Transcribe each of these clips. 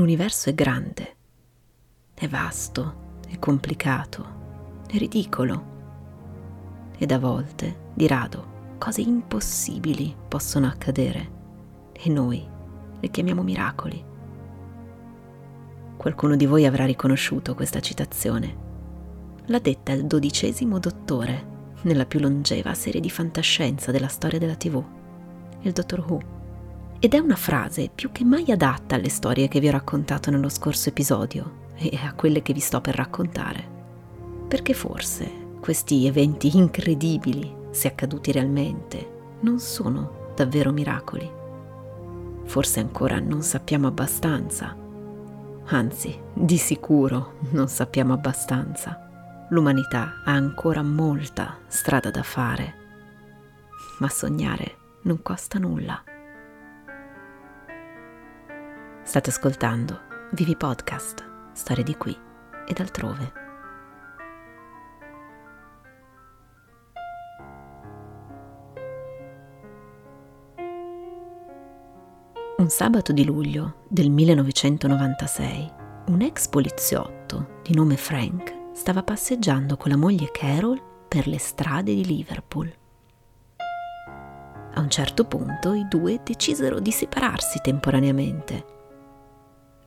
L'universo è grande, è vasto, è complicato, è ridicolo. Ed a volte, di rado, cose impossibili possono accadere e noi le chiamiamo miracoli. Qualcuno di voi avrà riconosciuto questa citazione. L'ha detta il dodicesimo dottore nella più longeva serie di fantascienza della storia della TV, il Dottor Who ed è una frase più che mai adatta alle storie che vi ho raccontato nello scorso episodio e a quelle che vi sto per raccontare. Perché forse questi eventi incredibili, se accaduti realmente, non sono davvero miracoli. Forse ancora non sappiamo abbastanza. Anzi, di sicuro non sappiamo abbastanza. L'umanità ha ancora molta strada da fare. Ma sognare non costa nulla. State ascoltando Vivi Podcast, storie di qui ed altrove. Un sabato di luglio del 1996, un ex poliziotto di nome Frank stava passeggiando con la moglie Carol per le strade di Liverpool. A un certo punto i due decisero di separarsi temporaneamente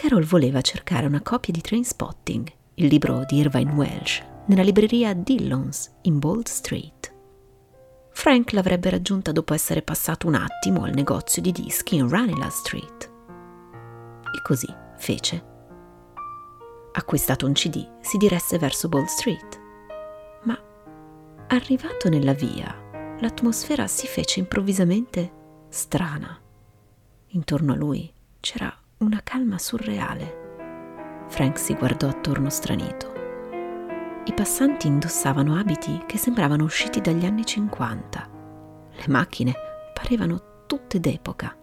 Carol voleva cercare una copia di Trainspotting, il libro di Irvine Welsh, nella libreria Dillons in Bold Street. Frank l'avrebbe raggiunta dopo essere passato un attimo al negozio di dischi in Ranelagh Street. E così fece. Acquistato un CD, si diresse verso Bold Street. Ma arrivato nella via, l'atmosfera si fece improvvisamente strana. Intorno a lui c'era una calma surreale. Frank si guardò attorno stranito. I passanti indossavano abiti che sembravano usciti dagli anni 50. Le macchine parevano tutte d'epoca.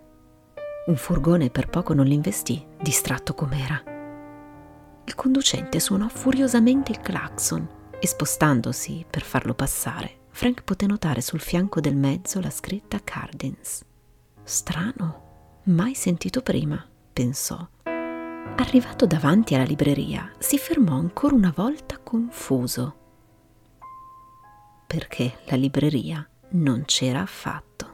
Un furgone per poco non l'investì, distratto com'era. Il conducente suonò furiosamente il clacson e spostandosi per farlo passare, Frank poté notare sul fianco del mezzo la scritta Cardins. Strano, mai sentito prima pensò. Arrivato davanti alla libreria, si fermò ancora una volta confuso. Perché la libreria non c'era affatto.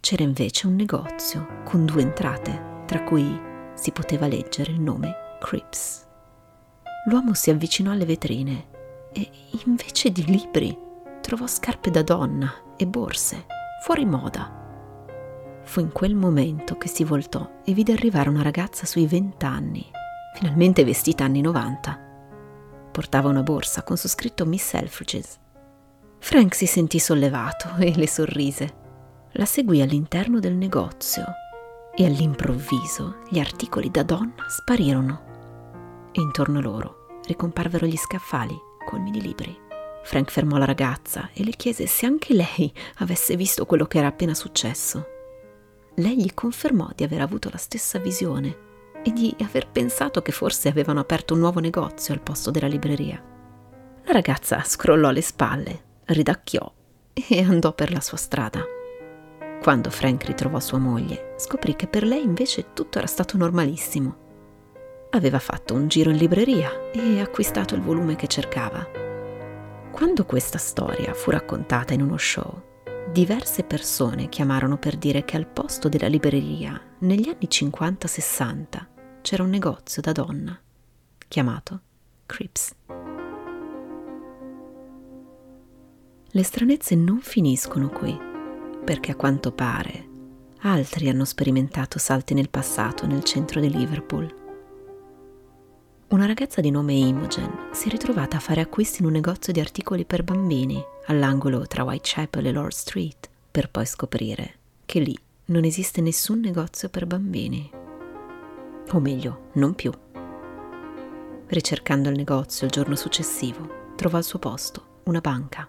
C'era invece un negozio con due entrate, tra cui si poteva leggere il nome Crips. L'uomo si avvicinò alle vetrine e invece di libri trovò scarpe da donna e borse, fuori moda Fu in quel momento che si voltò e vide arrivare una ragazza sui vent'anni, finalmente vestita anni 90. Portava una borsa con su scritto Miss Selfridges. Frank si sentì sollevato e le sorrise. La seguì all'interno del negozio e all'improvviso gli articoli da donna sparirono e intorno a loro ricomparvero gli scaffali colmi di libri. Frank fermò la ragazza e le chiese se anche lei avesse visto quello che era appena successo lei gli confermò di aver avuto la stessa visione e di aver pensato che forse avevano aperto un nuovo negozio al posto della libreria. La ragazza scrollò le spalle, ridacchiò e andò per la sua strada. Quando Frank ritrovò sua moglie, scoprì che per lei invece tutto era stato normalissimo. Aveva fatto un giro in libreria e acquistato il volume che cercava. Quando questa storia fu raccontata in uno show, diverse persone chiamarono per dire che al posto della libreria, negli anni 50-60, c'era un negozio da donna, chiamato Crips. Le stranezze non finiscono qui, perché a quanto pare altri hanno sperimentato salti nel passato nel centro di Liverpool. Una ragazza di nome Imogen si è ritrovata a fare acquisti in un negozio di articoli per bambini all'angolo tra Whitechapel e Lord Street, per poi scoprire che lì non esiste nessun negozio per bambini. O meglio, non più. Ricercando il negozio il giorno successivo, trovò al suo posto una banca.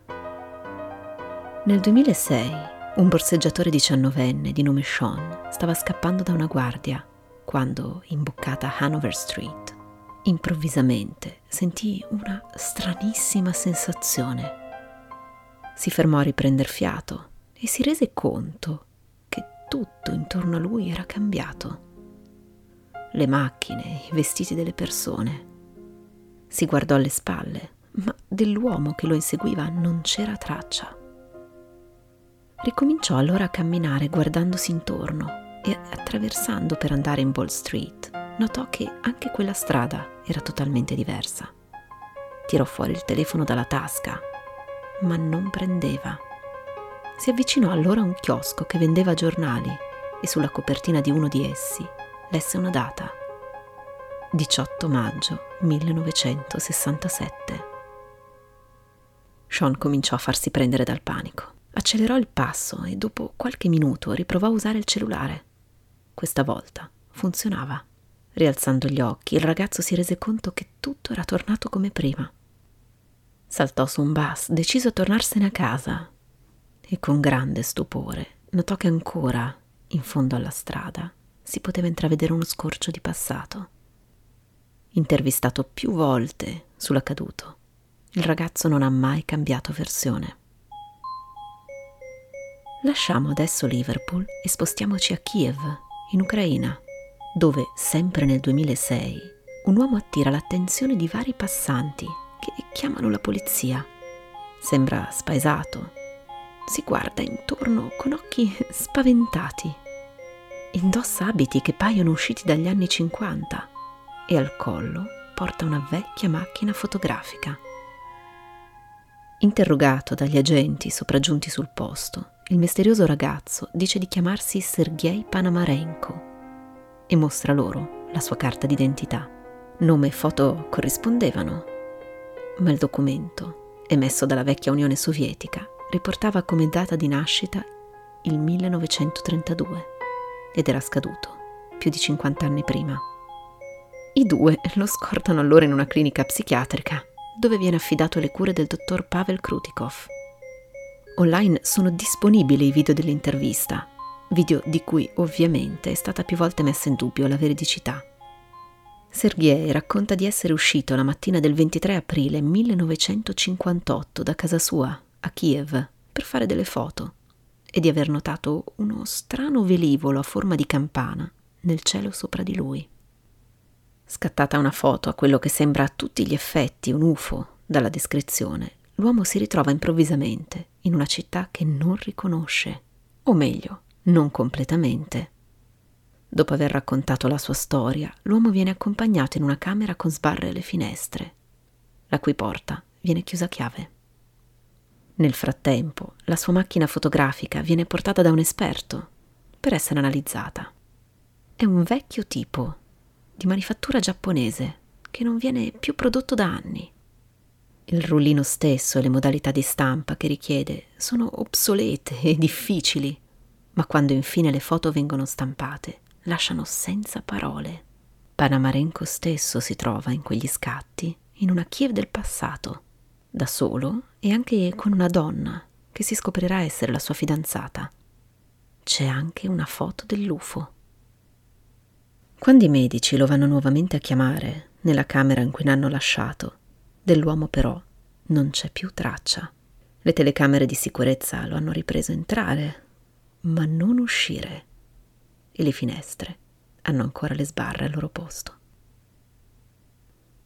Nel 2006, un borseggiatore diciannovenne di nome Sean stava scappando da una guardia quando, imboccata Hanover Street, improvvisamente sentì una stranissima sensazione si fermò a riprender fiato e si rese conto che tutto intorno a lui era cambiato. le macchine, i vestiti delle persone. Si guardò alle spalle, ma dell'uomo che lo inseguiva non c'era traccia. Ricominciò allora a camminare guardandosi intorno e attraversando per andare in Ball Street, notò che anche quella strada era totalmente diversa. Tirò fuori il telefono dalla tasca, ma non prendeva. Si avvicinò allora a un chiosco che vendeva giornali e sulla copertina di uno di essi lesse una data. 18 maggio 1967. Sean cominciò a farsi prendere dal panico. Accelerò il passo e dopo qualche minuto riprovò a usare il cellulare. Questa volta funzionava. Rialzando gli occhi, il ragazzo si rese conto che tutto era tornato come prima. Saltò su un bus, deciso a tornarsene a casa, e con grande stupore notò che ancora, in fondo alla strada, si poteva intravedere uno scorcio di passato. Intervistato più volte sull'accaduto, il ragazzo non ha mai cambiato versione. Lasciamo adesso Liverpool e spostiamoci a Kiev, in Ucraina, dove, sempre nel 2006, un uomo attira l'attenzione di vari passanti che chiamano la polizia. Sembra spaesato. Si guarda intorno con occhi spaventati. Indossa abiti che paiono usciti dagli anni 50 e al collo porta una vecchia macchina fotografica. Interrogato dagli agenti sopraggiunti sul posto, il misterioso ragazzo dice di chiamarsi Sergei Panamarenko e mostra loro la sua carta d'identità. Nome e foto corrispondevano, ma il documento, emesso dalla vecchia Unione Sovietica, riportava come data di nascita il 1932 ed era scaduto più di 50 anni prima. I due lo scortano allora in una clinica psichiatrica dove viene affidato alle cure del dottor Pavel Krutikov Online sono disponibili i video dell'intervista, video di cui ovviamente è stata più volte messa in dubbio la veridicità. Sergei racconta di essere uscito la mattina del 23 aprile 1958 da casa sua a Kiev per fare delle foto e di aver notato uno strano velivolo a forma di campana nel cielo sopra di lui. Scattata una foto a quello che sembra a tutti gli effetti un UFO dalla descrizione, l'uomo si ritrova improvvisamente in una città che non riconosce, o meglio, non completamente. Dopo aver raccontato la sua storia, l'uomo viene accompagnato in una camera con sbarre alle finestre, la cui porta viene chiusa a chiave. Nel frattempo, la sua macchina fotografica viene portata da un esperto per essere analizzata. È un vecchio tipo di manifattura giapponese che non viene più prodotto da anni. Il rullino stesso e le modalità di stampa che richiede sono obsolete e difficili, ma quando infine le foto vengono stampate lasciano senza parole. Panamarenko stesso si trova in quegli scatti in una Kiev del passato, da solo e anche con una donna che si scoprirà essere la sua fidanzata. C'è anche una foto dell'UFO. Quando i medici lo vanno nuovamente a chiamare nella camera in cui l'hanno lasciato, Dell'uomo però non c'è più traccia. Le telecamere di sicurezza lo hanno ripreso entrare, ma non uscire. E le finestre hanno ancora le sbarre al loro posto.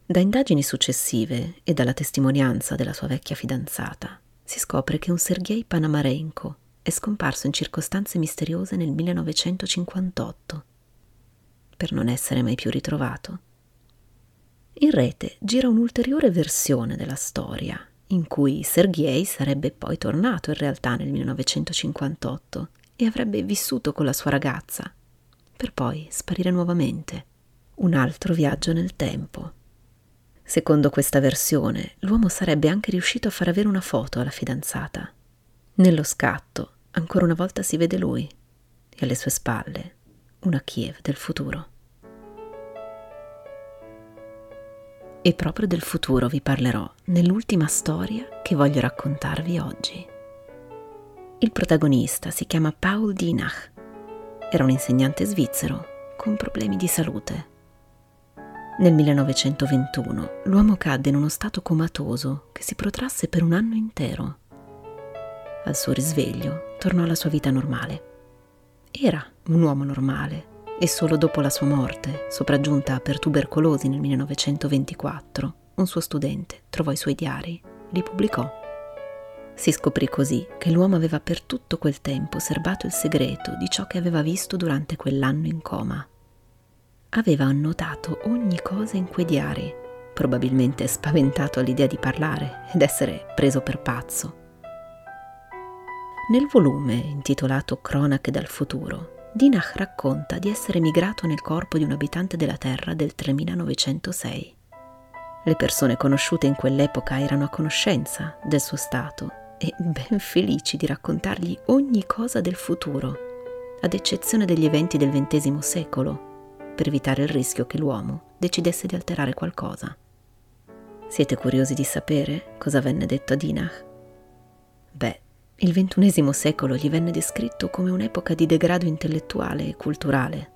Da indagini successive e dalla testimonianza della sua vecchia fidanzata si scopre che un Sergei Panamarenko è scomparso in circostanze misteriose nel 1958 per non essere mai più ritrovato in rete gira un'ulteriore versione della storia, in cui Sergei sarebbe poi tornato in realtà nel 1958 e avrebbe vissuto con la sua ragazza, per poi sparire nuovamente. Un altro viaggio nel tempo. Secondo questa versione, l'uomo sarebbe anche riuscito a far avere una foto alla fidanzata. Nello scatto, ancora una volta si vede lui e alle sue spalle una Kiev del futuro. E proprio del futuro vi parlerò nell'ultima storia che voglio raccontarvi oggi. Il protagonista si chiama Paul Dinach. Era un insegnante svizzero con problemi di salute. Nel 1921 l'uomo cadde in uno stato comatoso che si protrasse per un anno intero. Al suo risveglio tornò alla sua vita normale. Era un uomo normale e solo dopo la sua morte, sopraggiunta per tubercolosi nel 1924, un suo studente trovò i suoi diari, li pubblicò. Si scoprì così che l'uomo aveva per tutto quel tempo serbato il segreto di ciò che aveva visto durante quell'anno in coma. Aveva annotato ogni cosa in quei diari, probabilmente spaventato all'idea di parlare ed essere preso per pazzo. Nel volume intitolato Cronache dal futuro, Dinah racconta di essere migrato nel corpo di un abitante della Terra del 3906. Le persone conosciute in quell'epoca erano a conoscenza del suo stato e ben felici di raccontargli ogni cosa del futuro, ad eccezione degli eventi del XX secolo, per evitare il rischio che l'uomo decidesse di alterare qualcosa. Siete curiosi di sapere cosa venne detto a Dinah? Beh, il XXI secolo gli venne descritto come un'epoca di degrado intellettuale e culturale.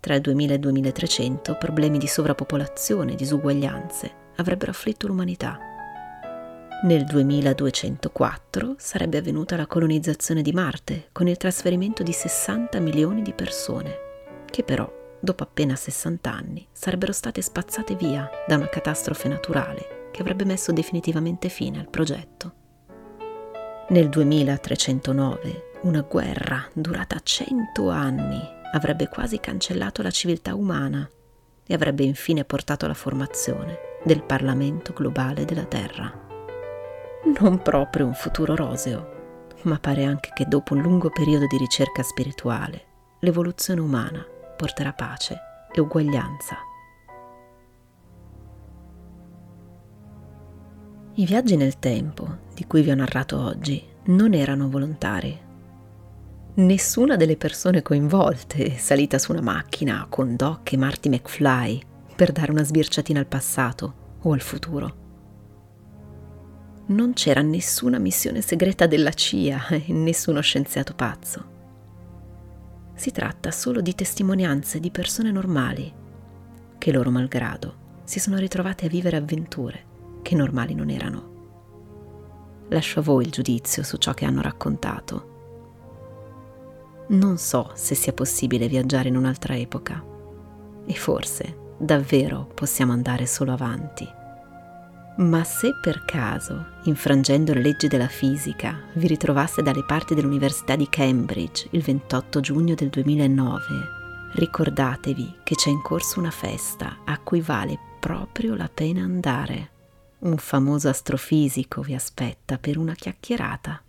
Tra il 2000 e il 2300 problemi di sovrappopolazione e disuguaglianze avrebbero afflitto l'umanità. Nel 2204 sarebbe avvenuta la colonizzazione di Marte con il trasferimento di 60 milioni di persone, che però, dopo appena 60 anni, sarebbero state spazzate via da una catastrofe naturale che avrebbe messo definitivamente fine al progetto. Nel 2309 una guerra durata cento anni avrebbe quasi cancellato la civiltà umana e avrebbe infine portato alla formazione del Parlamento globale della Terra. Non proprio un futuro roseo, ma pare anche che dopo un lungo periodo di ricerca spirituale, l'evoluzione umana porterà pace e uguaglianza. I viaggi nel tempo, di cui vi ho narrato oggi, non erano volontari. Nessuna delle persone coinvolte è salita su una macchina con Doc e Marty McFly per dare una sbirciatina al passato o al futuro. Non c'era nessuna missione segreta della CIA e nessuno scienziato pazzo. Si tratta solo di testimonianze di persone normali che loro malgrado si sono ritrovate a vivere avventure che normali non erano. Lascio a voi il giudizio su ciò che hanno raccontato. Non so se sia possibile viaggiare in un'altra epoca e forse davvero possiamo andare solo avanti. Ma se per caso, infrangendo le leggi della fisica, vi ritrovaste dalle parti dell'Università di Cambridge il 28 giugno del 2009, ricordatevi che c'è in corso una festa a cui vale proprio la pena andare. Un famoso astrofisico vi aspetta per una chiacchierata.